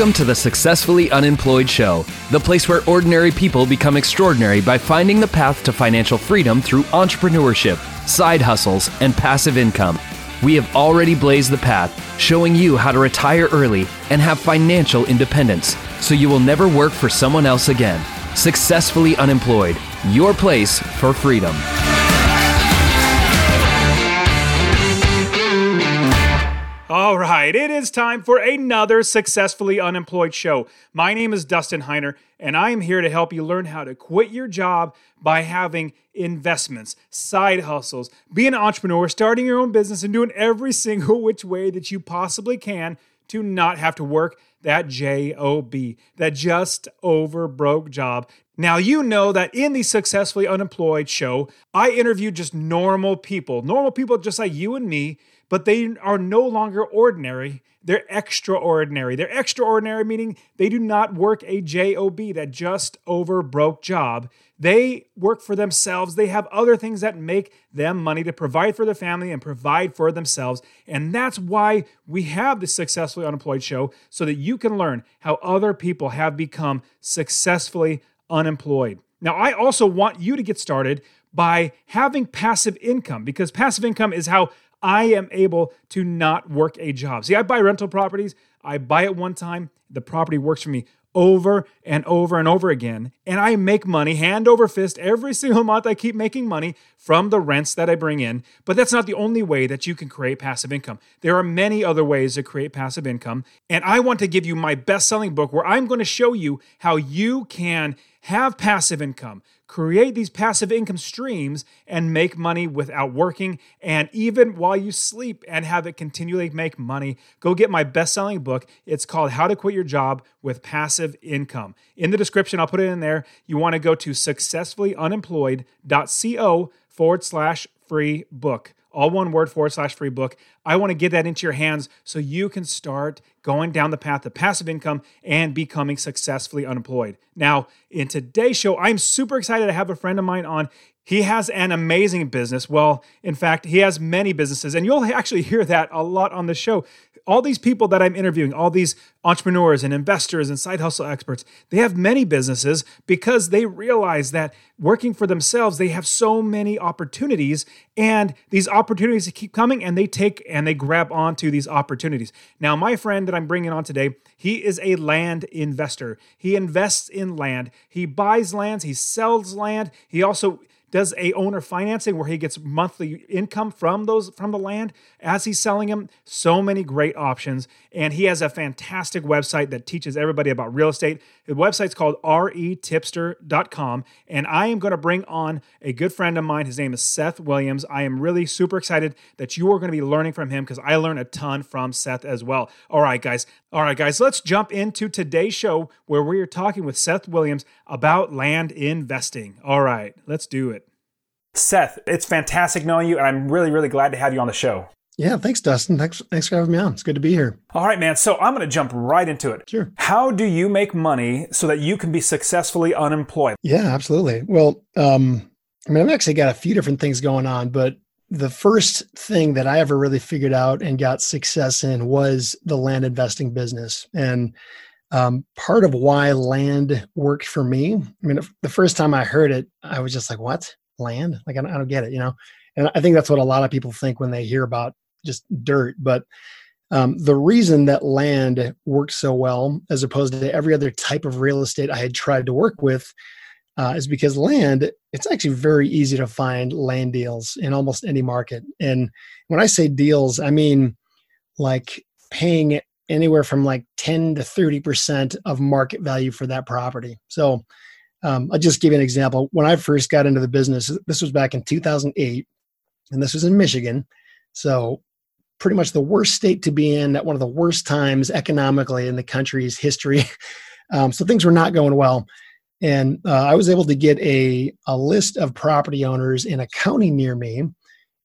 Welcome to the Successfully Unemployed Show, the place where ordinary people become extraordinary by finding the path to financial freedom through entrepreneurship, side hustles, and passive income. We have already blazed the path, showing you how to retire early and have financial independence so you will never work for someone else again. Successfully Unemployed, your place for freedom. All right, it is time for another Successfully Unemployed show. My name is Dustin Heiner, and I am here to help you learn how to quit your job by having investments, side hustles, being an entrepreneur, starting your own business, and doing every single which way that you possibly can to not have to work that job, that just over broke job. Now, you know that in the Successfully Unemployed show, I interview just normal people, normal people just like you and me but they are no longer ordinary. They're extraordinary. They're extraordinary, meaning they do not work a job, that just over broke job. They work for themselves. They have other things that make them money to provide for their family and provide for themselves. And that's why we have the Successfully Unemployed show, so that you can learn how other people have become successfully unemployed. Now, I also want you to get started by having passive income because passive income is how I am able to not work a job. See, I buy rental properties, I buy it one time, the property works for me over and over and over again. And I make money hand over fist every single month. I keep making money from the rents that I bring in. But that's not the only way that you can create passive income. There are many other ways to create passive income. And I want to give you my best selling book where I'm going to show you how you can have passive income, create these passive income streams, and make money without working, and even while you sleep, and have it continually make money. Go get my best selling book. It's called How to Quit Your Job with Passive Income. In the description, I'll put it in there. You want to go to successfullyunemployed.co forward slash free book all one word forward slash free book. I want to get that into your hands so you can start going down the path of passive income and becoming successfully unemployed. Now, in today's show, I'm super excited to have a friend of mine on. He has an amazing business. Well, in fact, he has many businesses, and you'll actually hear that a lot on the show all these people that I'm interviewing, all these entrepreneurs and investors and side hustle experts, they have many businesses because they realize that working for themselves, they have so many opportunities and these opportunities keep coming and they take and they grab onto these opportunities. Now, my friend that I'm bringing on today, he is a land investor. He invests in land. He buys lands, he sells land. He also does a owner financing where he gets monthly income from those from the land. As he's selling them so many great options. And he has a fantastic website that teaches everybody about real estate the website's called retipster.com and i am going to bring on a good friend of mine. His name is seth williams. I am really super excited that you are going to be learning from him because i learned a ton from seth as well. All right guys. All right guys let's jump into today's show where we are talking with seth williams about land investing. All right let's do it. Seth, it's fantastic knowing you, and I'm really, really glad to have you on the show. Yeah, thanks, Dustin. Thanks, thanks for having me on. It's good to be here. All right, man. So I'm going to jump right into it. Sure. How do you make money so that you can be successfully unemployed? Yeah, absolutely. Well, um, I mean, I've actually got a few different things going on, but the first thing that I ever really figured out and got success in was the land investing business. And um, part of why land worked for me, I mean, the first time I heard it, I was just like, what? land like I don't, I don't get it you know and i think that's what a lot of people think when they hear about just dirt but um, the reason that land works so well as opposed to every other type of real estate i had tried to work with uh, is because land it's actually very easy to find land deals in almost any market and when i say deals i mean like paying anywhere from like 10 to 30% of market value for that property so um, I'll just give you an example. When I first got into the business, this was back in 2008, and this was in Michigan. So, pretty much the worst state to be in at one of the worst times economically in the country's history. Um, so, things were not going well. And uh, I was able to get a, a list of property owners in a county near me.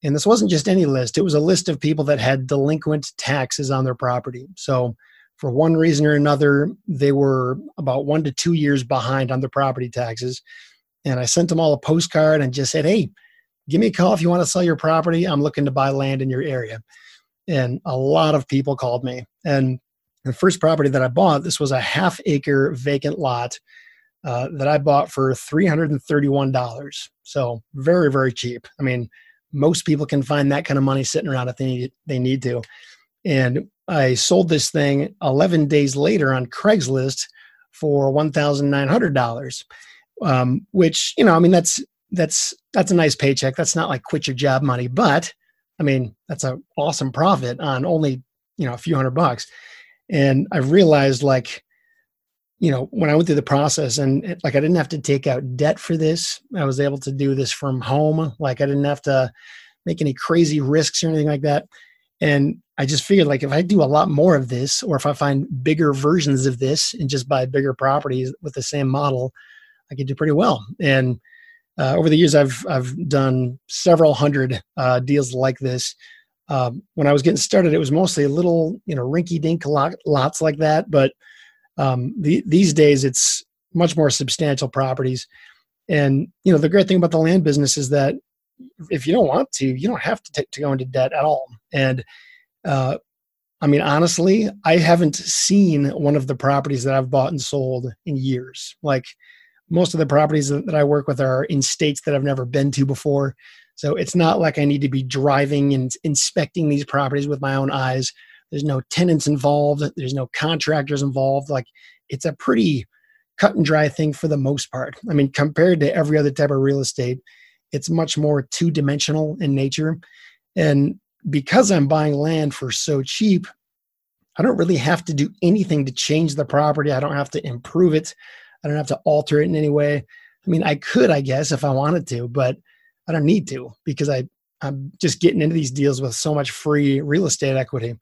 And this wasn't just any list, it was a list of people that had delinquent taxes on their property. So, for one reason or another, they were about one to two years behind on their property taxes. And I sent them all a postcard and just said, hey, give me a call if you want to sell your property. I'm looking to buy land in your area. And a lot of people called me. And The first property that I bought, this was a half acre vacant lot uh, that I bought for $331. So very, very cheap. I mean, most people can find that kind of money sitting around if they need, they need to. And I sold this thing 11 days later on Craigslist for $1,900, um, which, you know, I mean, that's, that's, that's a nice paycheck. That's not like quit your job money, but I mean, that's an awesome profit on only, you know, a few hundred bucks. And I realized like, you know, when I went through the process and it, like I didn't have to take out debt for this, I was able to do this from home. Like I didn't have to make any crazy risks or anything like that. And I just figured like if I do a lot more of this, or if I find bigger versions of this and just buy bigger properties with the same model, I could do pretty well. And uh, over the years, I've I've done several hundred uh, deals like this. Um, when I was getting started, it was mostly a little, you know, rinky-dink lot, lots like that. But um, the, these days, it's much more substantial properties. And you know, the great thing about the land business is that if you don't want to, you don't have to take to go into debt at all. And uh, I mean, honestly, I haven't seen one of the properties that I've bought and sold in years. Like most of the properties that I work with are in states that I've never been to before. So it's not like I need to be driving and inspecting these properties with my own eyes. There's no tenants involved, there's no contractors involved. Like it's a pretty cut and dry thing for the most part. I mean, compared to every other type of real estate, it's much more two dimensional in nature. And because I'm buying land for so cheap, I don't really have to do anything to change the property. I don't have to improve it. I don't have to alter it in any way. I mean, I could, I guess, if I wanted to, but I don't need to because I, I'm just getting into these deals with so much free real estate equity.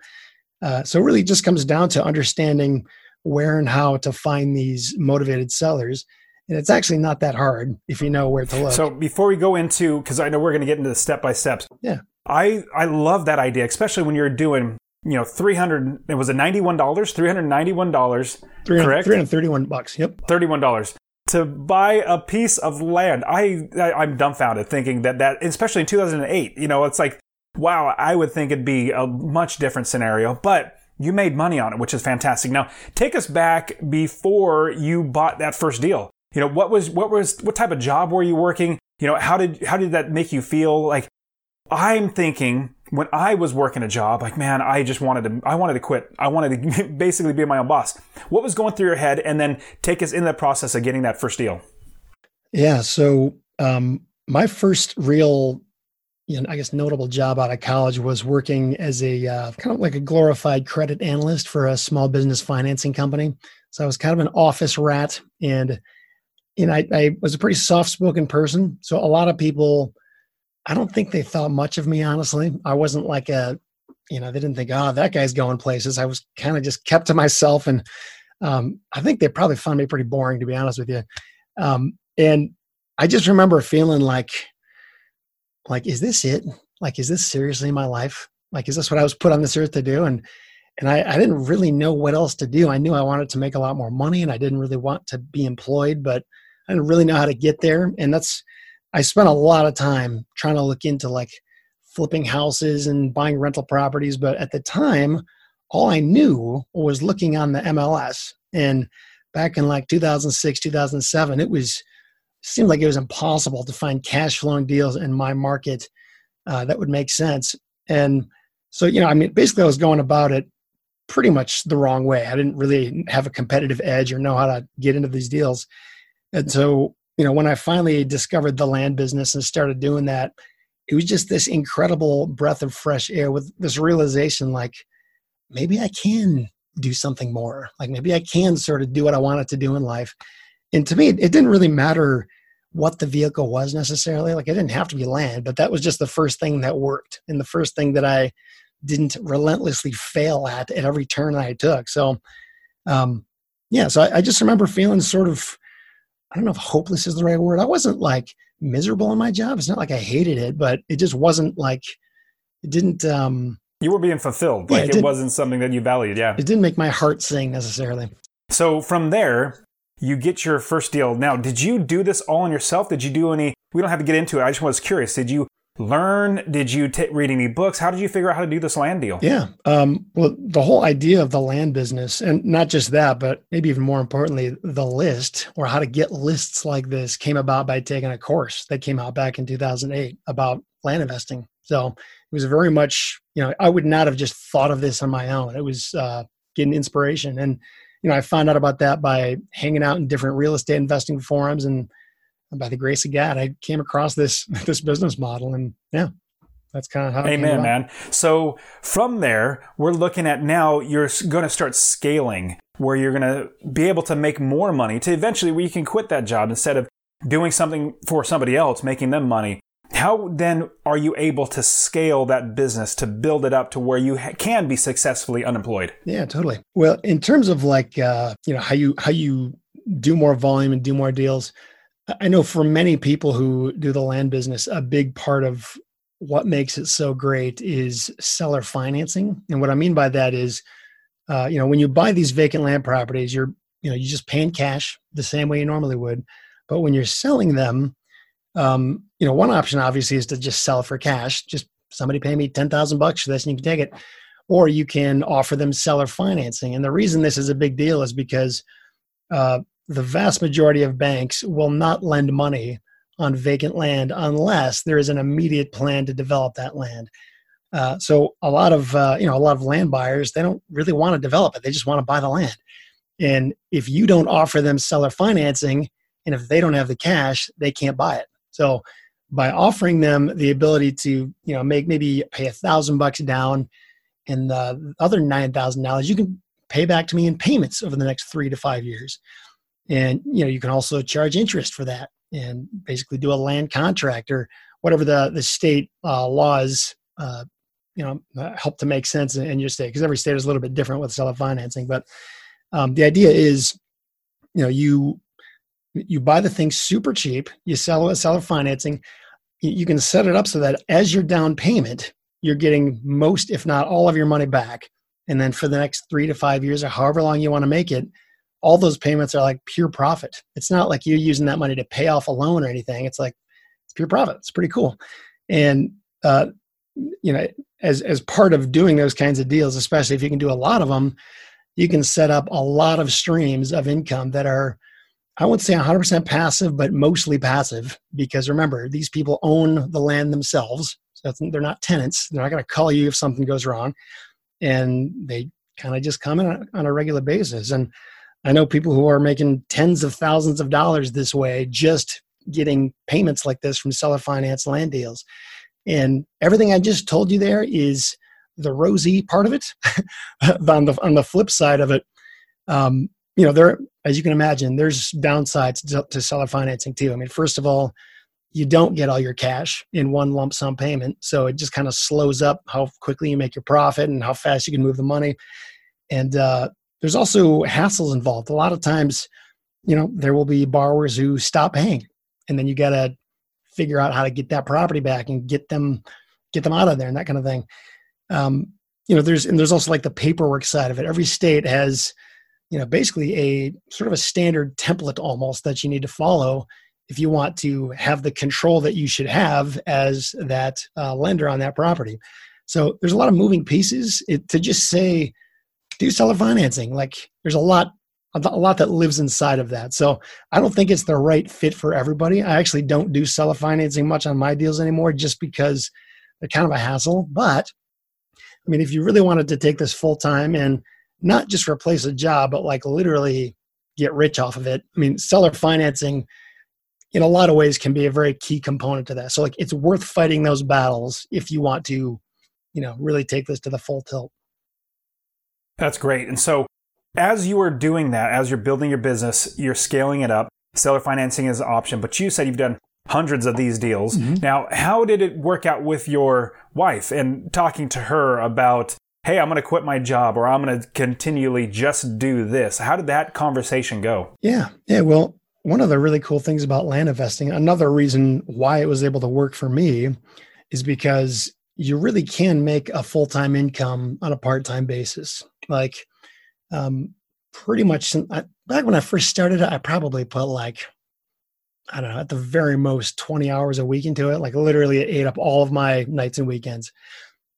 Uh, so it really just comes down to understanding where and how to find these motivated sellers. And it's actually not that hard if you know where to look. So before we go into, because I know we're going to get into the step by steps. Yeah. I, I love that idea, especially when you're doing you know, 300, it was a $91, $391, correct? 331 bucks. Yep. $31 to buy a piece of land. I, I am dumbfounded thinking that that, especially in 2008, you know, it's like, wow, I would think it'd be a much different scenario, but you made money on it, which is fantastic. Now, take us back before you bought that first deal. You know, what was, what was, what type of job were you working? You know, how did, how did that make you feel? Like, I'm thinking when I was working a job, like, man, I just wanted to, I wanted to quit. I wanted to basically be my own boss. What was going through your head? And then take us in the process of getting that first deal. Yeah. So, um, my first real, you know, I guess notable job out of college was working as a uh, kind of like a glorified credit analyst for a small business financing company. So I was kind of an office rat, and you know, I, I was a pretty soft-spoken person. So a lot of people I don't think they thought much of me, honestly. I wasn't like a, you know, they didn't think, oh, that guy's going places. I was kind of just kept to myself. And um, I think they probably found me pretty boring, to be honest with you. Um, and I just remember feeling like, like, is this it? Like, is this seriously my life? Like, is this what I was put on this earth to do? And and I, I didn't really know what else to do. I knew I wanted to make a lot more money, and I didn't really want to be employed, but I didn't really know how to get there. And that's I spent a lot of time trying to look into like flipping houses and buying rental properties, but at the time, all I knew was looking on the MLS. And back in like 2006, 2007, it was seemed like it was impossible to find cash flowing deals in my market uh, that would make sense. And so, you know, I mean, basically, I was going about it pretty much the wrong way. I didn't really have a competitive edge or know how to get into these deals. And so you know, when I finally discovered the land business and started doing that, it was just this incredible breath of fresh air with this realization like, maybe I can do something more. Like maybe I can sort of do what I wanted to do in life. And to me, it didn't really matter what the vehicle was necessarily. Like it didn't have to be land, but that was just the first thing that worked and the first thing that I didn't relentlessly fail at at every turn I took. So, um, yeah, so I, I just remember feeling sort of I don't know if hopeless is the right word. I wasn't like miserable in my job. It's not like I hated it, but it just wasn't like it didn't. um You were being fulfilled. Yeah, like it, it wasn't something that you valued. Yeah, it didn't make my heart sing necessarily. So from there, you get your first deal. Now, did you do this all on yourself? Did you do any? We don't have to get into it. I just was curious. Did you learn? Did you t- read any books? How did you figure out how to do this land deal? Yeah. Um, well, the whole idea of the land business, and not just that, but maybe even more importantly, the list or how to get lists like this came about by taking a course that came out back in 2008 about land investing. So it was very much, you know, I would not have just thought of this on my own. It was uh, getting inspiration. And, you know, I found out about that by hanging out in different real estate investing forums and by the grace of God, I came across this this business model, and yeah, that's kind of how. Amen, man. So from there, we're looking at now. You're going to start scaling, where you're going to be able to make more money to eventually where you can quit that job instead of doing something for somebody else, making them money. How then are you able to scale that business to build it up to where you ha- can be successfully unemployed? Yeah, totally. Well, in terms of like uh, you know how you how you do more volume and do more deals I know for many people who do the land business, a big part of what makes it so great is seller financing. And what I mean by that is, uh, you know, when you buy these vacant land properties, you're, you know, you just pay in cash the same way you normally would. But when you're selling them, um, you know, one option obviously is to just sell for cash. Just somebody pay me ten thousand bucks for this, and you can take it. Or you can offer them seller financing. And the reason this is a big deal is because uh, the vast majority of banks will not lend money on vacant land unless there is an immediate plan to develop that land. Uh, so a lot of uh, you know a lot of land buyers they don't really want to develop it; they just want to buy the land. And if you don't offer them seller financing, and if they don't have the cash, they can't buy it. So by offering them the ability to you know make maybe pay a thousand bucks down, and the other nine thousand dollars you can pay back to me in payments over the next three to five years and you know you can also charge interest for that and basically do a land contract or whatever the the state uh, laws uh, you know uh, help to make sense in, your state. Because every state is a little bit different with seller financing but um, the idea is you know you you buy the thing super cheap you sell it seller financing you can set it up so that as your down payment you're getting most if not all of your money back. And then for the next three to five years or however long you want to make it all those payments are like pure profit. It's not like you're using that money to pay off a loan or anything. It's like it's pure profit. It's pretty cool. And uh, you know, as as part of doing those kinds of deals, especially if you can do a lot of them, you can set up a lot of streams of income that are I wouldn't say 100% passive, but mostly passive because remember, these people own the land themselves. So they're not tenants. They're not going to call you if something goes wrong. And they kind of just come in on a regular basis. And I know people who are making tens of thousands of dollars this way, just getting payments like this from seller finance land deals. And everything I just told you there is the rosy part of it. on the on the flip side of it, um, you know, there as you can imagine, there's downsides to, to seller financing too. I mean, first of all, you don't get all your cash in one lump sum payment, so it just kind of slows up how quickly you make your profit and how fast you can move the money. And uh, there's also hassles involved. A lot of times, you know, there will be borrowers who stop paying, and then you got to figure out how to get that property back and get them get them out of there and that kind of thing. Um, you know, there's and there's also like the paperwork side of it. Every state has, you know, basically a sort of a standard template almost that you need to follow if you want to have the control that you should have as that uh, lender on that property. So there's a lot of moving pieces. It, to just say do seller financing. Like there's a lot a lot that lives inside of that. So I don't think it's the right fit for everybody. I actually don't do seller financing much on my deals anymore just because they're kind of a hassle. But I mean, if you really wanted to take this full time and not just replace a job, but like literally get rich off of it, I mean, seller financing in a lot of ways can be a very key component to that. So like it's worth fighting those battles if you want to, you know, really take this to the full tilt. That's great. And so, as you are doing that, as you're building your business, you're scaling it up. Seller financing is an option, but you said you've done hundreds of these deals. Mm-hmm. Now, how did it work out with your wife and talking to her about, hey, I'm going to quit my job or I'm going to continually just do this? How did that conversation go? Yeah. Yeah. Well, one of the really cool things about land investing, another reason why it was able to work for me is because you really can make a full time income on a part time basis. Like, um, pretty much I, back when I first started, I probably put like I don't know, at the very most 20 hours a week into it. Like literally it ate up all of my nights and weekends.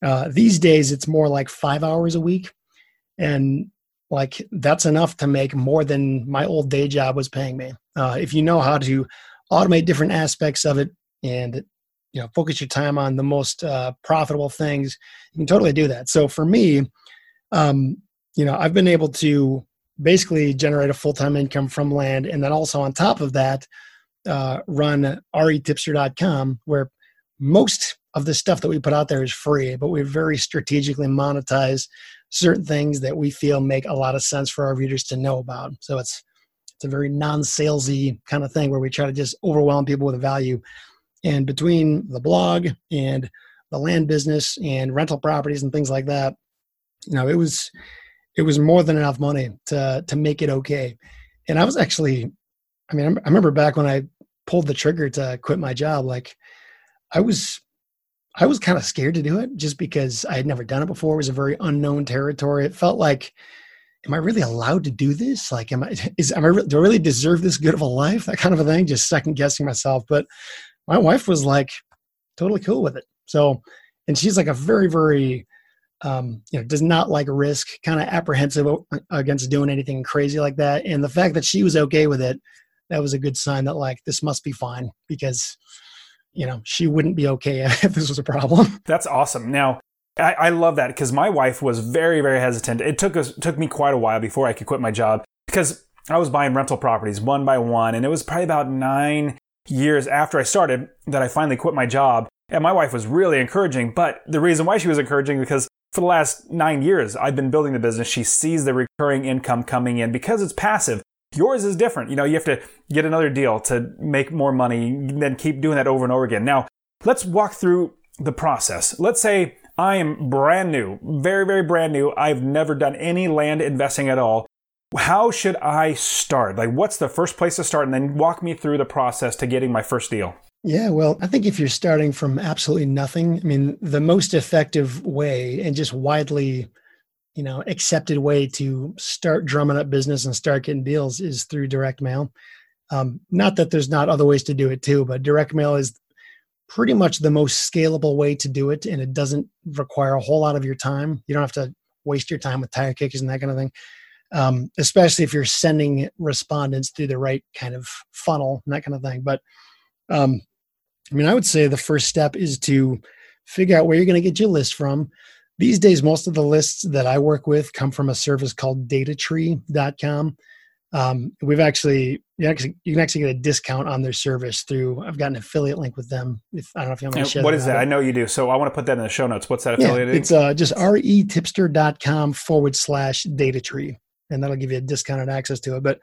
Uh, these days it's more like five hours a week. And like that's enough to make more than my old day job was paying me. Uh, if you know how to automate different aspects of it and you know focus your time on the most uh, profitable things, you can totally do that. So for me, um, you know, I've been able to basically generate a full-time income from land and then also on top of that uh, run retipster.com where most of the stuff that we put out there is free but we very strategically monetize certain things that we feel make a lot of sense for our readers to know about so it's it's a very non-salesy kind of thing where we try to just overwhelm people with value and between the blog and the land business and rental properties and things like that you know it was it was more than enough money to to make it okay. And I was actually, I mean, I remember back when I pulled the trigger to quit my job, like I was I was kind of scared to do it just because I had never done it before. It was a very unknown territory. It felt like, am I really allowed to do this? Like, am I, is, am I, do I really deserve this good of a life? That kind of a thing, just second guessing myself. But my wife was like totally cool with it. So, and she's like a very, very um, you know, does not like risk, kind of apprehensive against doing anything crazy like that. And the fact that she was okay with it, that was a good sign that like this must be fine because, you know, she wouldn't be okay if this was a problem. That's awesome. Now, I, I love that because my wife was very, very hesitant. It took us took me quite a while before I could quit my job because I was buying rental properties one by one, and it was probably about nine years after I started that I finally quit my job. And my wife was really encouraging, but the reason why she was encouraging because for the last nine years, I've been building the business. She sees the recurring income coming in because it's passive. Yours is different. You know, you have to get another deal to make more money, and then keep doing that over and over again. Now, let's walk through the process. Let's say I am brand new, very, very brand new. I've never done any land investing at all. How should I start? Like, what's the first place to start? And then walk me through the process to getting my first deal. Yeah, well, I think if you're starting from absolutely nothing, I mean, the most effective way and just widely, you know, accepted way to start drumming up business and start getting deals is through direct mail. Um, not that there's not other ways to do it too, but direct mail is pretty much the most scalable way to do it, and it doesn't require a whole lot of your time. You don't have to waste your time with tire kickers and that kind of thing. Um, especially if you're sending respondents through the right kind of funnel and that kind of thing. But um, I mean, I would say the first step is to figure out where you're going to get your list from. These days, most of the lists that I work with come from a service called datatree.com. Um, we've actually you, actually you can actually get a discount on their service through I've got an affiliate link with them. If I don't know if you want to share What is that? I know you do. So I want to put that in the show notes. What's that affiliate? Yeah, it's uh, just retipster.com forward slash datatree. And that'll give you a discounted access to it. But,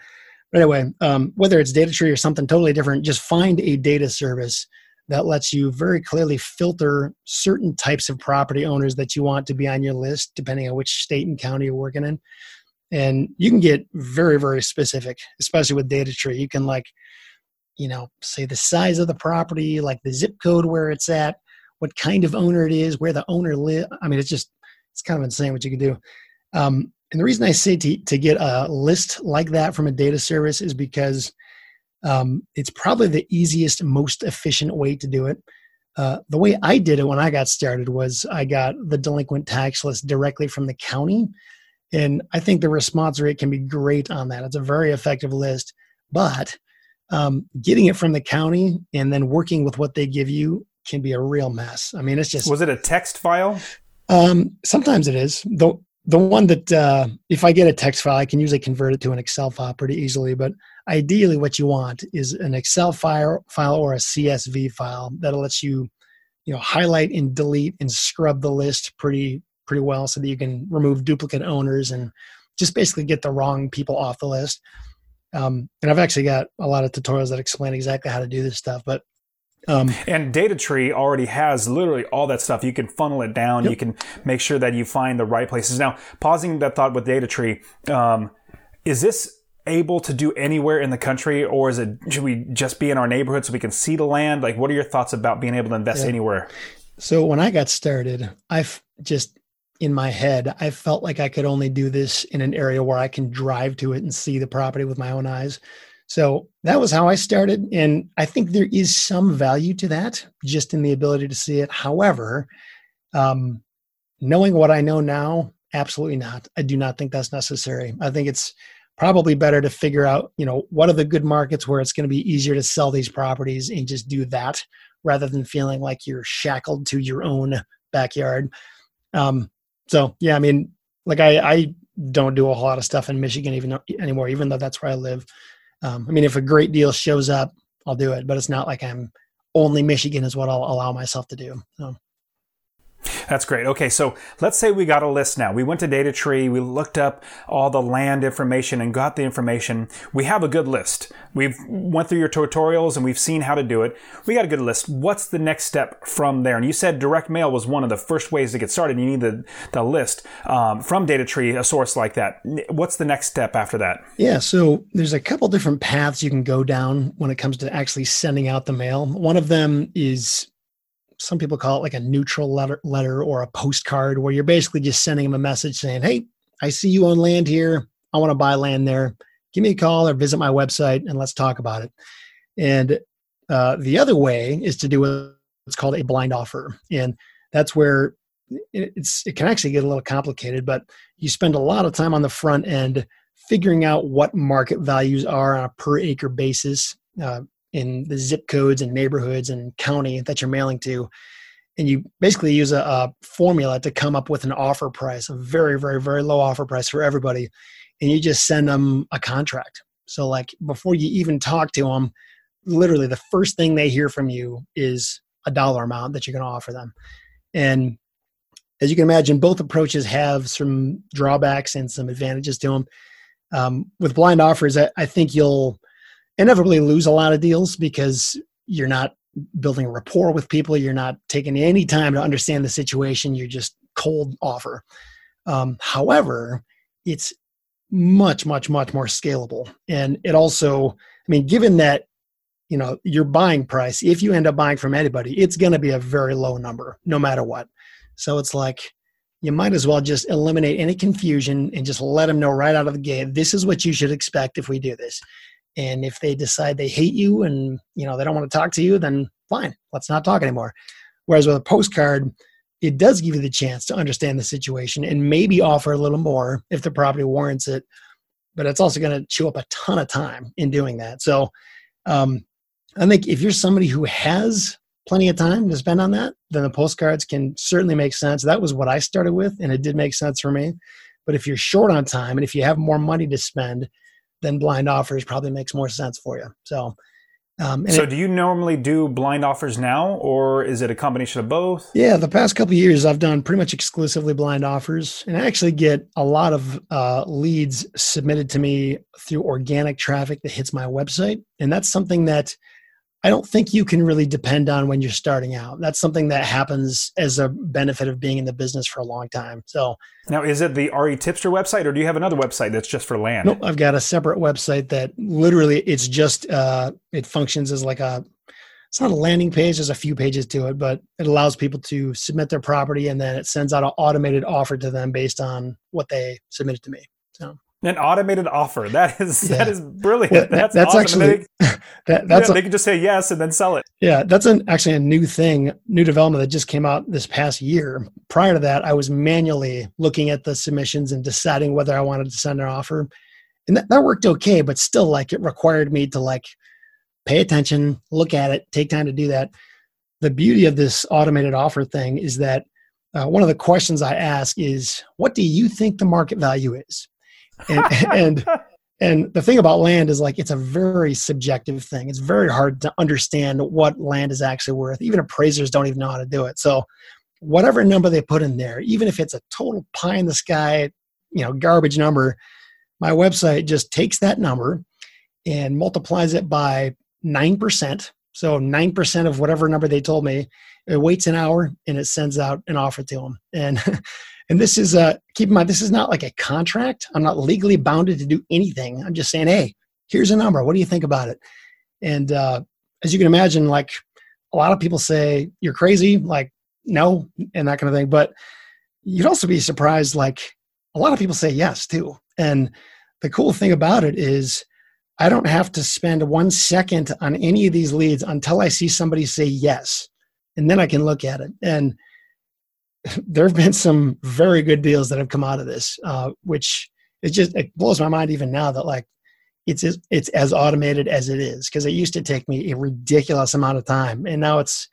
anyway, um, whether it's datatree or something totally different, just find a data service that lets you very clearly filter certain types of property owners that you want to be on your list, depending on which state and county you're working in. And you can get very, very specific, especially with data tree. You can like, you know, say the size of the property, like the zip code where it's at, what kind of owner it is, where the owner live. I mean, it's just, it's kind of insane what you can do. Um, and the reason I say to, to get a list like that from a data service is because um, it's probably the easiest, most efficient way to do it. Uh, the way I did it when I got started was I got the delinquent tax list directly from the county. And I think the response rate can be great on that. It's a very effective list. But um, getting it from the county and then working with what they give you can be a real mess. I mean, it's just. Was it a text file? Um, sometimes it is. The, the one that, uh, if I get a text file, I can usually convert it to an Excel file pretty easily. But ideally what you want is an excel file, file or a csv file that lets you you know highlight and delete and scrub the list pretty pretty well so that you can remove duplicate owners and just basically get the wrong people off the list um, and i've actually got a lot of tutorials that explain exactly how to do this stuff but um, and data tree already has literally all that stuff. You can funnel it down. Yep. You can make sure that you find the right places. Now, pausing that thought with data tree, um, is this able to do anywhere in the country, or is it should we just be in our neighborhood so we can see the land? Like, what are your thoughts about being able to invest yeah. anywhere? So when I got started, I've just in my head, I felt like I could only do this in an area where I can drive to it and see the property with my own eyes. So that was how I started. And I think there is some value to that just in the ability to see it. However, um, knowing what I know now, absolutely not. I do not think that's necessary. I think it's probably better to figure out, you know, what are the good markets where it's going to be easier to sell these properties and just do that rather than feeling like you're shackled to your own backyard. Um, so yeah, I mean, like I, I don't do a whole lot of stuff in Michigan even anymore, even though that's where I live. Um, I mean, if a great deal shows up, I'll do it, but it's not like I'm only Michigan is what I'll allow myself to do. So. That's great. Okay, so let's say we got a list now. We went to Data Tree, we looked up all the land information and got the information. We have a good list. We've went through your tutorials and we've seen how to do it. We got a good list. What's the next step from there? And you said direct mail was one of the first ways to get started. You need the, the list um, from Data Tree, a source like that. What's the next step after that? Yeah, so there's a couple different paths you can go down when it comes to actually sending out the mail. One of them is some people call it like a neutral letter, letter or a postcard where you're basically just sending them a message saying, Hey, I see you own land here. I want to buy land there. Give me a call or visit my website and let's talk about it. And uh, the other way is to do what's called a blind offer. And that's where it's it can actually get a little complicated, but you spend a lot of time on the front end figuring out what market values are on a per acre basis. Uh, in the zip codes and neighborhoods and county that you're mailing to. And you basically use a, a, formula to come up with an offer price a very very very low offer price for everybody. And you just send them a contract. So like before you even talk to them literally the first thing they hear from you is a dollar amount that you're going to offer them. And as you can imagine both approaches have some drawbacks and some advantages to them um, with blind offers I, I think you'll inevitably lose a lot of deals because you're not building rapport with people. You're not taking any time to understand the situation. You're just cold offer. Um, however, it's much, much, much more scalable. And it also, I mean, given that, you know, your buying price, if you end up buying from anybody, it's going to be a very low number no matter what. So it's like, you might as well just eliminate any confusion and just let them know right out of the gate this is what you should expect if we do this and if they decide they hate you and you know they don't want to talk to you then fine let's not talk anymore. Whereas with a postcard it does give you the chance to understand the situation and maybe offer a little more if the property warrants it but it's also going to chew up a ton of time in doing that. So um, i think if you're somebody who has plenty of time to spend on that then the postcards can certainly make sense. That was what i started with and it did make sense for me. But if you're short on time and if you have more money to spend then blind offers probably makes more sense for you. So, um, so it, do you normally do blind offers now, or is it a combination of both? Yeah, the past couple years I've done pretty much exclusively blind offers, and I actually get a lot of uh, leads submitted to me through organic traffic that hits my website, and that's something that I don't think you can really depend on when you're starting out. That's something that happens as a benefit of being in the business for a long time. So now, is it the RE Tipster website, or do you have another website that's just for land? Nope, I've got a separate website that literally it's just uh, it functions as like a it's not a landing page. There's a few pages to it, but it allows people to submit their property, and then it sends out an automated offer to them based on what they submitted to me. So an automated offer. That is yeah. that is brilliant. Well, that's, that's awesome. actually they, that, that's yeah, a, they can just say yes and then sell it. Yeah, that's an actually a new thing, new development that just came out this past year. Prior to that, I was manually looking at the submissions and deciding whether I wanted to send an offer, and that, that worked okay. But still, like it required me to like pay attention, look at it, take time to do that. The beauty of this automated offer thing is that uh, one of the questions I ask is, "What do you think the market value is?" And, and and the thing about land is like it's a very subjective thing. It's very hard to understand what land is actually worth. Even appraisers don't even know how to do it. So whatever number they put in there even if it's a total pie in the sky you know garbage number my website just takes that number and multiplies it by 9% so 9% of whatever number they told me it waits an hour and it sends out an offer to them and And this is a keep in mind this is not like a contract. I'm not legally bounded to do anything. I'm just saying, hey, here's a number. What do you think about it? And uh, as you can imagine, like a lot of people say you're crazy, like no, and that kind of thing. But you'd also be surprised, like a lot of people say yes too. And the cool thing about it is I don't have to spend one second on any of these leads until I see somebody say yes. And then I can look at it. And there have been some very good deals that have come out of this, uh, which it just it blows my mind even now that like it's it's as automated as it is because it used to take me a ridiculous amount of time, and now it's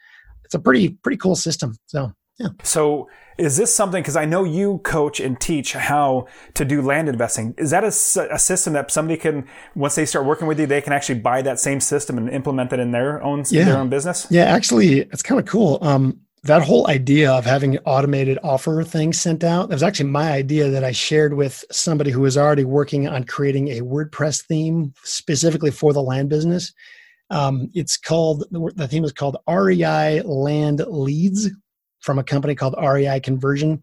it's a pretty pretty cool system. So yeah. So is this something because I know you coach and teach how to do land investing? Is that a, a, system that somebody can once they start working with you, they can actually buy that same system and implement it in their own yeah. their own business? Yeah, actually, it's kind of cool. Um, that whole idea of having automated offer things sent out that was actually my idea that i shared with somebody who was already working on creating a wordpress theme specifically for the land business. Um, it's called the theme is called rei land leads from a company called rei conversion.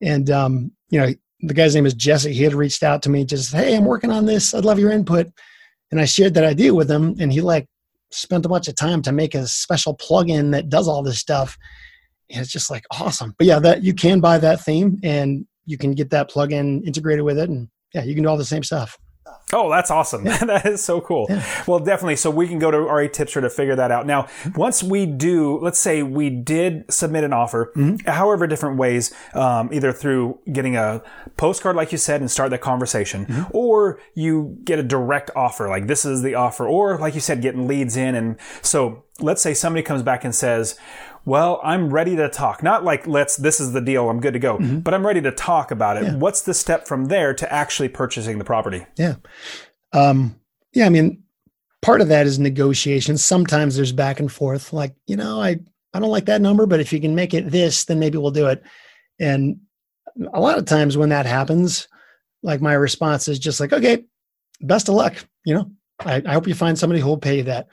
And um, you know the guy's name is jesse. He had reached out to me just hey i'm working on this. I'd love your input. And i shared that idea with him and he like spent a bunch of time to make a special plugin that does all this stuff and it's just like awesome. But yeah, that you can buy that theme and you can get that plugin integrated with it, and yeah, you can do all the same stuff. Oh, that's awesome. Yeah. that is so cool. Yeah. Well, definitely. So we can go to RE Tipster to figure that out. Now, mm-hmm. once we do, let's say we did submit an offer, mm-hmm. however different ways, um, either through getting a postcard, like you said, and start that conversation, mm-hmm. or you get a direct offer, like this is the offer, or like you said, getting leads in. And so let's say somebody comes back and says, well, I'm ready to talk. Not like, let's, this is the deal, I'm good to go, mm-hmm. but I'm ready to talk about it. Yeah. What's the step from there to actually purchasing the property? Yeah. Um, yeah, I mean, part of that is negotiation. Sometimes there's back and forth, like, you know, I, I don't like that number, but if you can make it this, then maybe we'll do it. And a lot of times when that happens, like my response is just like, okay, best of luck. You know, I, I hope you find somebody who will pay you that.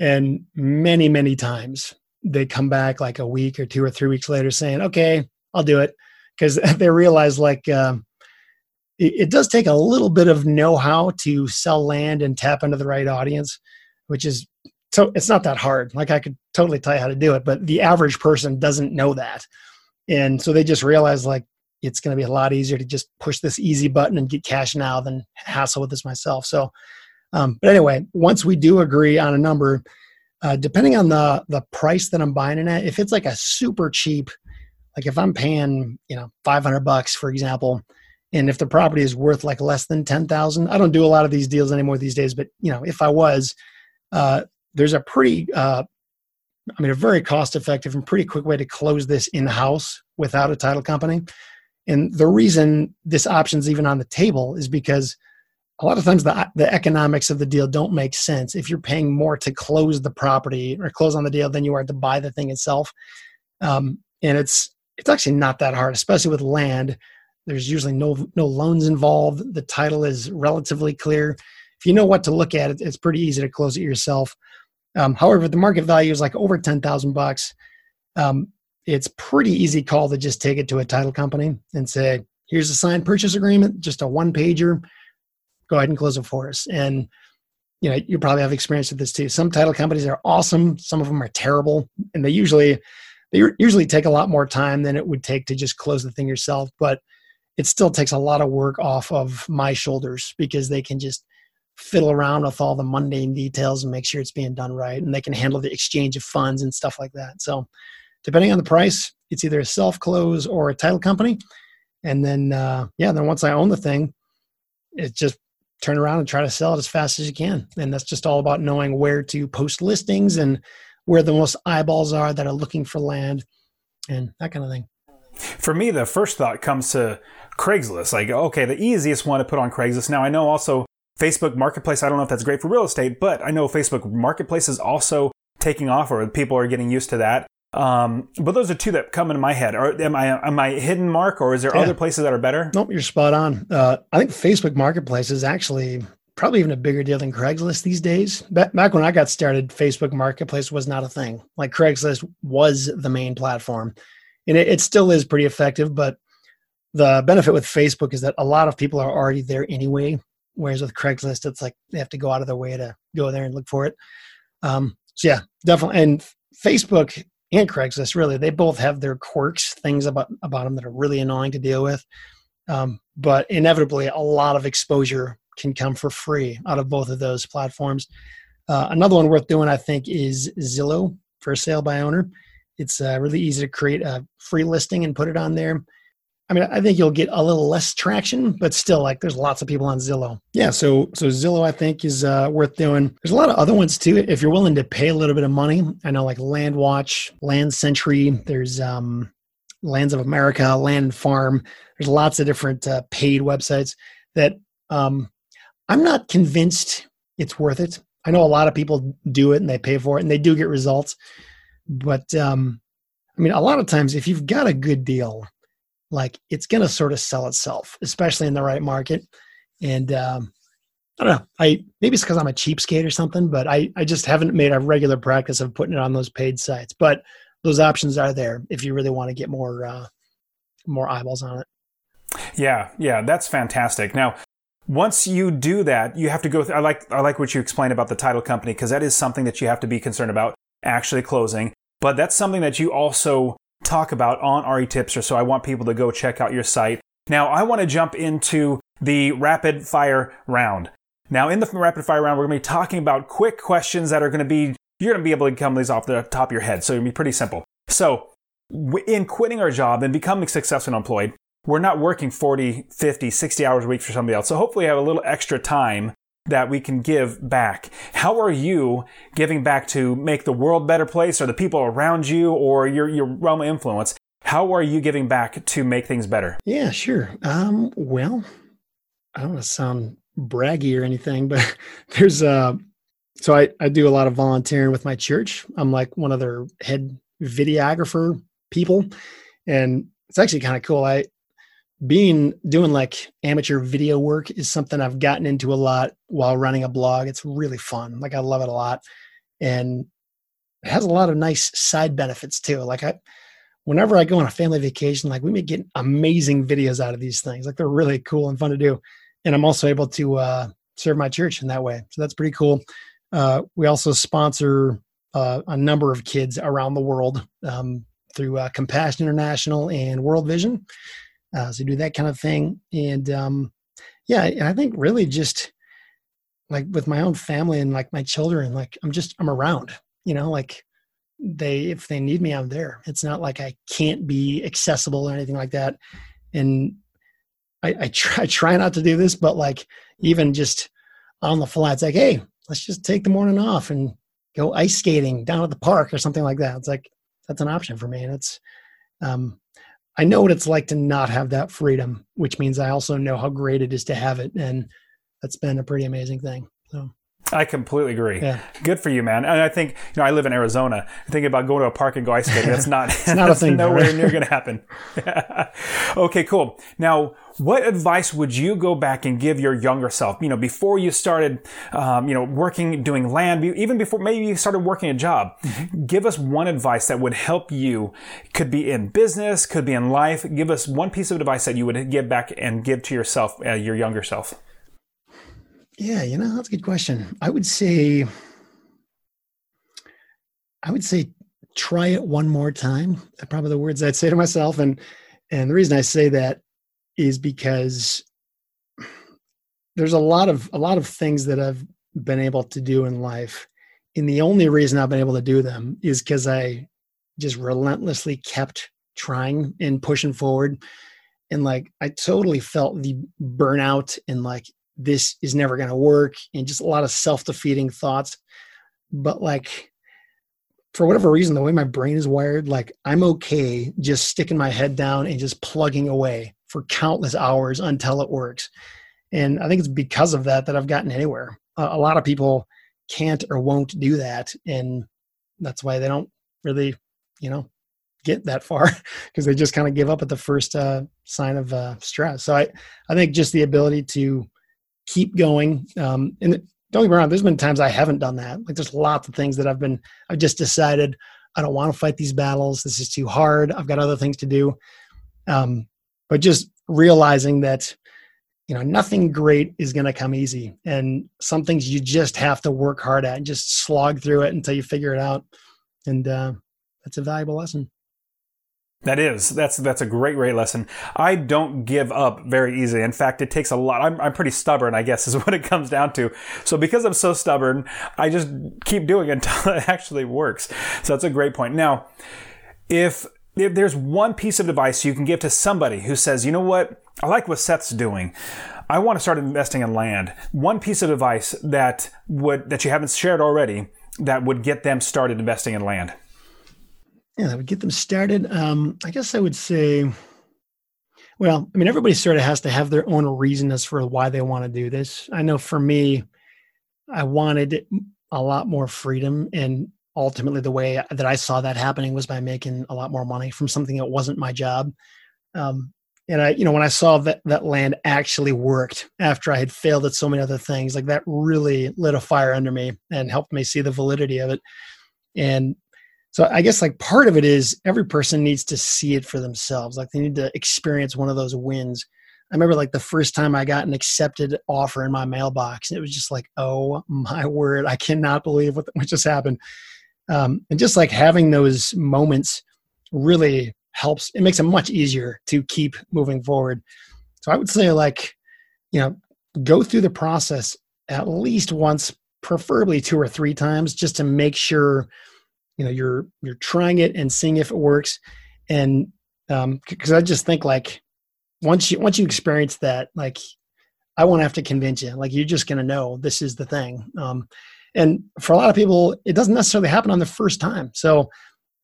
And many, many times they come back like a week or two or three weeks later saying, okay, I'll do it. Because they realize like um, it, it, does take a little bit of know how to sell land and tap into the right audience, which is so it's not that hard. Like I could totally tell you how to do it, but the average person doesn't know that. And so they just realize like it's going to be a lot easier to just push this easy button and get cash now than hassle with this myself. So, um, but anyway, once we do agree on a number, uh, depending on the the price that I'm buying it at, if it's like a super cheap, like if I'm paying you know 500 bucks for example, and if the property is worth like less than 10,000, I don't do a lot of these deals anymore these days, but you know if I was, uh, there's a pretty, uh, I mean a very cost effective and pretty quick way to close this in house without a title company. And the reason this option's even on the table is because a lot of times the, the economics of the deal don't make sense if you're paying more to close the property or close on the deal than you are to buy the thing itself. Um, and it's it's actually not that hard especially with land. There's usually no no loans involved. The title is relatively clear. If you know what to look at it's pretty easy to close it yourself. Um, however the market value is like over 10000 bucks. Um, it's pretty easy call to just take it to a title company and say here's a signed purchase agreement just a one pager go ahead and close it for us. And you know, you probably have experience with this too. Some title companies are awesome, some of them are terrible, and they usually they usually take a lot more time than it would take to just close the thing yourself. But it still takes a lot of work off of my shoulders because they can just fiddle around with all the mundane details and make sure it's being done right, and they can handle the exchange of funds and stuff like that. So, depending on the price, it's either a self close or a title company. And then, uh, yeah, then once I own the thing, it's just turn around and try to sell it as fast as you can. And that's just all about knowing where to post listings and where the most eyeballs are that are looking for land and that kind of thing. For me, the first thought comes to Craigslist. Like, okay, the easiest one to put on Craigslist. Now, I know also Facebook Marketplace, I don't know if that's great for real estate, but I know Facebook Marketplace is also taking off or people are getting used to that. Um, but those are two that come into my head. Or am I am I hidden mark, or is there yeah. other places that are better? Nope, you're spot on. Uh, I think Facebook Marketplace is actually probably even a bigger deal than Craigslist these days. Back, back when I got started, Facebook Marketplace was not a thing. Like Craigslist was the main platform, and it, it still is pretty effective. But the benefit with Facebook is that a lot of people are already there anyway. Whereas with Craigslist, it's like they have to go out of their way to go there and look for it. Um, so yeah, definitely. And Facebook and Craigslist, really, they both have their quirks, things about about them that are really annoying to deal with. Um, but inevitably, a lot of exposure can come for free out of both of those platforms. Uh, another one worth doing, I think, is Zillow for sale by owner. It's uh, really easy to create a free listing and put it on there. I mean, I think you'll get a little less traction, but still, like, there's lots of people on Zillow. Yeah, so so Zillow, I think, is uh, worth doing. There's a lot of other ones too. If you're willing to pay a little bit of money, I know like Land Watch, Land Century. There's um, Lands of America, Land Farm. There's lots of different uh, paid websites that um, I'm not convinced it's worth it. I know a lot of people do it and they pay for it and they do get results, but um, I mean, a lot of times if you've got a good deal like it's going to sort of sell itself, especially in the right market. And um, I don't know. I maybe it's because I'm a cheapskate or something, but I I just haven't made a regular practice of putting it on those paid sites. But those options are there if you really want to get more uh, more eyeballs on it. Yeah, yeah, that's fantastic. Now, once you do that, you have to go. Th- I like I like what you explained about the title company because that is something that you have to be concerned about actually closing. But that's something that you also talk about on RE Tipster. So I want people to go check out your site. Now I want to jump into the rapid fire round. Now in the rapid fire round, we're going to be talking about quick questions that are going to be, you're going to be able to come these off the top of your head. So it'll be pretty simple. So in quitting our job and becoming successful and employed, we're not working 40, 50, 60 hours a week for somebody else. So hopefully you have a little extra time that we can give back. How are you giving back to make the world a better place or the people around you or your, your realm of influence? How are you giving back to make things better? Yeah, sure. Um, well, I don't want to sound braggy or anything, but there's uh so I, I do a lot of volunteering with my church. I'm like one of their head videographer people. And it's actually kind of cool. I being doing like amateur video work is something I've gotten into a lot while running a blog. It's really fun. Like I love it a lot. And it has a lot of nice side benefits too. Like I whenever I go on a family vacation, like we may get amazing videos out of these things. Like they're really cool and fun to do. And I'm also able to uh, serve my church in that way. So that's pretty cool. Uh, we also sponsor uh, a number of kids around the world um, through uh, Compassion International and World Vision. Uh, so do that kind of thing. And um, yeah, I think really just like with my own family and like my children, like I'm just, I'm around, you know, like they, if they need me, I'm there. It's not like I can't be accessible or anything like that. And I, I try, I try not to do this, but like even just on the fly, it's like, hey, let's just take the morning off and go ice skating down at the park or something like that. It's like that's an option for me, and it's um, I know what it's like to not have that freedom, which means I also know how great it is to have it. And that's been a pretty amazing thing. So I completely agree. Yeah. Good for you, man. And I think, you know, I live in Arizona. Thinking about going to a park and go ice skating, that's not, it's not a thing. nowhere near going to happen. okay, cool. Now, what advice would you go back and give your younger self? You know, before you started, um, you know, working, doing land, even before maybe you started working a job. Mm-hmm. Give us one advice that would help you. Could be in business, could be in life. Give us one piece of advice that you would give back and give to yourself, uh, your younger self. Yeah, you know, that's a good question. I would say, I would say, try it one more time. Probably the words I'd say to myself, and and the reason I say that is because there's a lot of a lot of things that I've been able to do in life, and the only reason I've been able to do them is because I just relentlessly kept trying and pushing forward, and like I totally felt the burnout and like this is never going to work and just a lot of self-defeating thoughts. But like for whatever reason the way my brain is wired like i'm okay just sticking my head down and just plugging away for countless hours until it works. And i think it's because of that that i've gotten anywhere. A lot of people can't or won't do that and that's why they don't really you know get that far because they just kind of give up at the first uh, sign of uh, stress. So i i think just the ability to keep going. Um, and don't get me wrong, there's been times I haven't done that. Like there's lots of things that I've been, I've just decided I don't want to fight these battles. This is too hard. I've got other things to do. Um, but just realizing that, you know, nothing great is going to come easy. And some things you just have to work hard at and just slog through it until you figure it out. And uh, that's a valuable lesson. That is. That's that's a great, great lesson. I don't give up very easily. In fact, it takes a lot. I'm, I'm pretty stubborn, I guess, is what it comes down to. So because I'm so stubborn, I just keep doing it until it actually works. So that's a great point. Now, if if there's one piece of advice you can give to somebody who says, you know what, I like what Seth's doing. I want to start investing in land. One piece of advice that would that you haven't shared already that would get them started investing in land yeah, that would get them started. Um, I guess I would say, well, I mean, everybody sort of has to have their own reason as for why they want to do this. I know for me, I wanted a lot more freedom, and ultimately, the way that I saw that happening was by making a lot more money from something that wasn't my job. Um, and I, you know, when I saw that that land actually worked after I had failed at so many other things, like that really lit a fire under me and helped me see the validity of it. And so I guess like part of it is every person needs to see it for themselves. Like they need to experience one of those wins. I remember like the first time I got an accepted offer in my mailbox, it was just like, oh my word, I cannot believe what, what just happened. Um, and just like having those moments really helps. It makes it much easier to keep moving forward. So I would say like, you know, go through the process at least once, preferably two or three times, just to make sure you know you're you're trying it and seeing if it works. And um because i just think like once you once you experience that like i won't have to convince you. Like you're just to know this is the thing. Um and for a lot of people it doesn't necessarily happen on the first time. So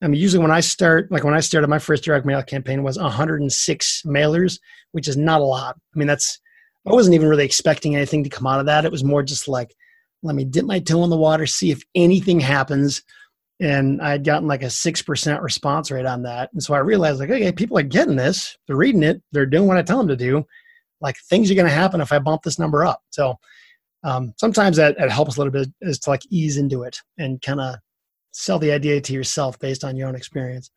i mean usually when i start like when i started my first direct mail campaign was 106 mailers which is not a lot. I mean that's i wasn't even really expecting anything to come out of that. It was more just like let me dip my toe in the water see if anything happens and I had gotten like a six percent response rate on that. And so I realized like, okay, people are getting this, they're reading it, they're doing what I tell them to do. Like things are going to happen if I bump this number up. So um, sometimes that, that helps a little bit is to like ease into it and kind of sell the idea to yourself based on your own experience.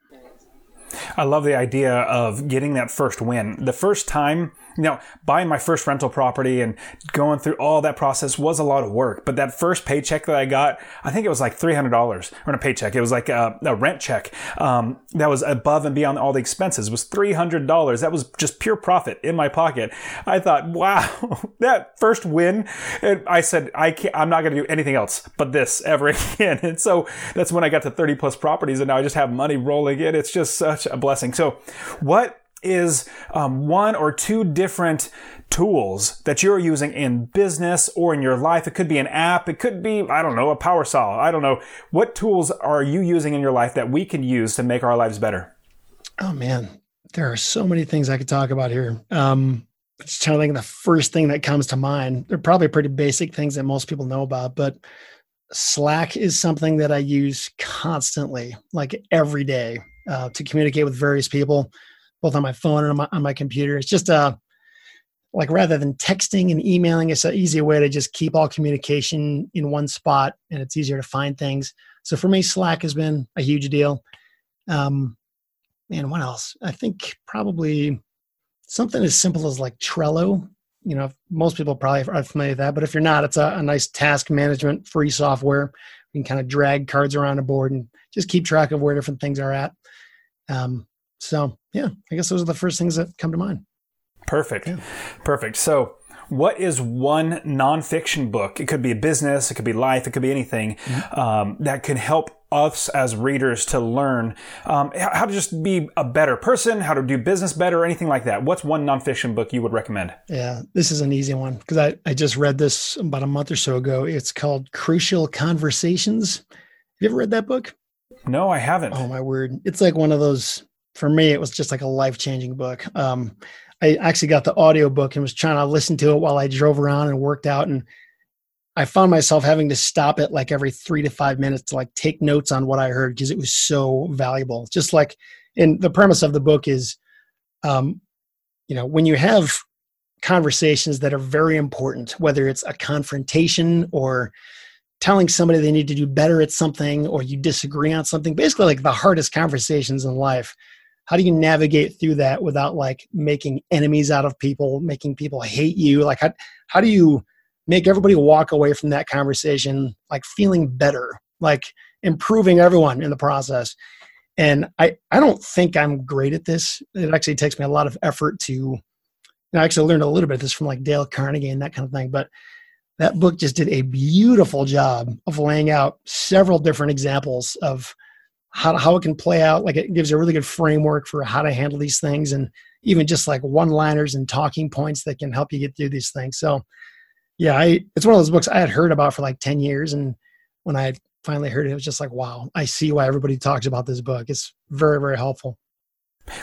I love the idea of getting that first win. The first time you know, buying my first rental property and going through all that process was a lot of work. But that first paycheck that I got, I think it was like $300 or a paycheck. It was like a, a rent check. Um, that was above and beyond all the expenses was $300. That was just pure profit in my pocket. I thought, wow, that first win. I said, I can't, I'm not going to do anything else but this ever again. And so that's when I got to 30 plus properties and now I just have money rolling in. It's just such a blessing. So what is um, one or two different tools that you're using in business or in your life. It could be an app. It could be, I don't know, a power saw. I don't know. What tools are you using in your life that we can use to make our lives better? Oh man, there are so many things I could talk about here. Um, just trying to think the first thing that comes to mind. They're probably pretty basic things that most people know about, but Slack is something that I use constantly, like every day, uh, to communicate with various people both on my phone and on my, on my computer. It's just a uh, like rather than texting and emailing, it's an easier way to just keep all communication in one spot, and it's easier to find things. So for me, Slack has been a huge deal. Um, and what else? I think probably something as simple as like Trello. You know, most people probably are familiar with that, but if you're not, it's a, a nice task management free software. You can kind of drag cards around a board and just keep track of where different things are at. Um, so yeah, I guess those are the first things that come to mind. Perfect. Yeah. Perfect. So what is one nonfiction book? It could be a business, it could be life, it could be anything mm-hmm. um, that can help us as readers to learn um, how to just be a better person, how to do business better, or anything like that. What's one nonfiction book you would recommend? Yeah, this is an easy one because I, I just read this about a month or so ago. It's called Crucial Conversations. Have you ever read that book? No, I haven't. Oh my word! It's like one of those for me, it was just like a life changing book. Um, I actually got the audio book and was trying to listen to it while I drove around and worked out. And I found myself having to stop it like every three to five minutes to like take notes on what I heard because it was so valuable. Just like, and the premise of the book is, um, you know, when you have conversations that are very important, whether it's a confrontation or telling somebody they need to do better at something or you disagree on something, basically like the hardest conversations in life how do you navigate through that without like making enemies out of people making people hate you like how, how do you make everybody walk away from that conversation like feeling better like improving everyone in the process And I, I don't think I'm great at this. It actually takes me a lot of effort to, I actually learned a little bit of this from like Dale Carnegie and that kind of thing. But that book just did a beautiful job of laying out several different examples of how, how it can play out. Like it gives a really good framework for how to handle these things and even just like one liners and talking points that can help you get through these things. So yeah, I, it's one of those books I had heard about for like 10 years. And when I finally heard it, it was just like, wow, I see why everybody talks about this book. It's very, very helpful.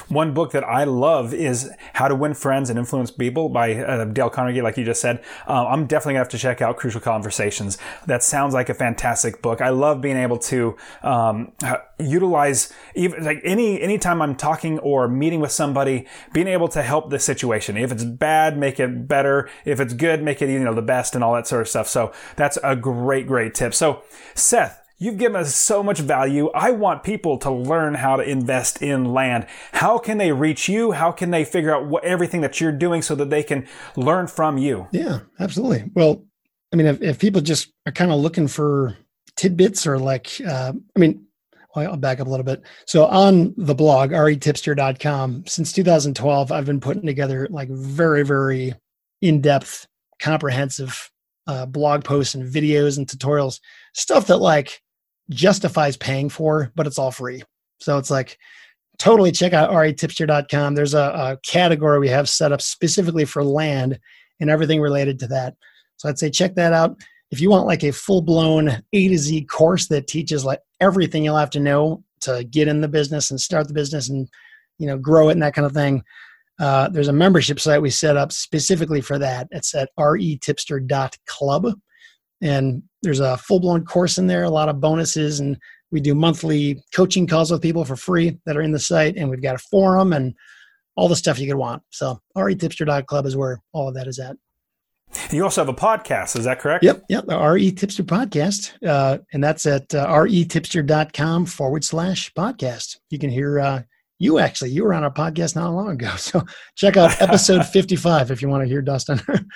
One book that I love is How to Win Friends and Influence People by uh, Dale Carnegie, like you just said. Uh, I'm definitely gonna have to check out Crucial Conversations. That sounds like a fantastic book. I love being able to um, utilize even like any anytime I'm talking or meeting with somebody, being able to help the situation. If it's bad, make it better. If it's good, make it you know the best and all that sort of stuff. So that's a great, great tip. So Seth, You've given us so much value. I want people to learn how to invest in land. How can they reach you? How can they figure out what, everything that you're doing so that they can learn from you? Yeah, absolutely. Well, I mean, if, if people just are kind of looking for tidbits or like, uh, I mean, well, I'll back up a little bit. So on the blog, retipster.com, since 2012, I've been putting together like very, very in-depth, comprehensive uh, blog posts and videos and tutorials, stuff that like justifies paying for, but it's all free. So it's like totally check out retipster.com. There's a, a category we have set up specifically for land and everything related to that. So I'd say check that out. If you want like a full blown A to Z course that teaches like everything you'll have to know to get in the business and start the business and you know grow it and that kind of thing, uh, there's a membership site we set up specifically for that. It's at retipster.club. And there's a full blown course in there, a lot of bonuses, and we do monthly coaching calls with people for free that are in the site, and we've got a forum and all the stuff you could want. So retipster.club is where all of that is at. You also have a podcast, is that correct? Yep, yep, the RE Tipster podcast. Uh, and that's at uh, retipster.com forward slash podcast. You can hear uh, you actually, you were on our podcast not long ago. So check out episode 55 if you want to hear Dustin.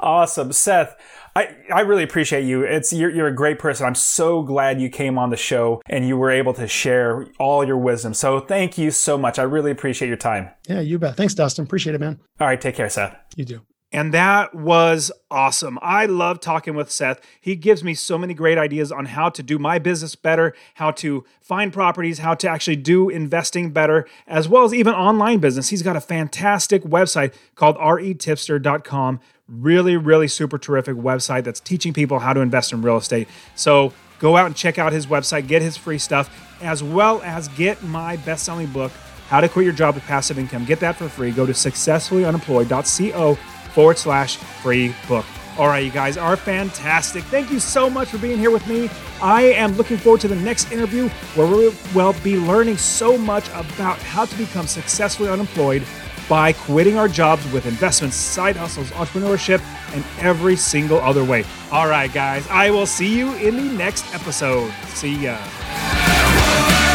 awesome. Seth, I, I really appreciate you. It's you're, you're a great person. I'm so glad you came on the show and you were able to share all your wisdom. So thank you so much. I really appreciate your time. Yeah, you bet. Thanks, Dustin. Appreciate it, man. All right, take care, Seth. You do. And that was awesome. I love talking with Seth. He gives me so many great ideas on how to do my business better, how to find properties, how to actually do investing better, as well as even online business. He's got a fantastic website called retipster.com. Really, really super terrific website that's teaching people how to invest in real estate. So go out and check out his website, get his free stuff, as well as get my best selling book, How to Quit Your Job with Passive Income. Get that for free. Go to successfullyunemployed.co forward slash free book. All right, you guys are fantastic. Thank you so much for being here with me. I am looking forward to the next interview where we will be learning so much about how to become successfully unemployed by quitting our jobs with investments, side hustles, entrepreneurship, and every single other way. All right, guys, I will see you in the next episode. See ya.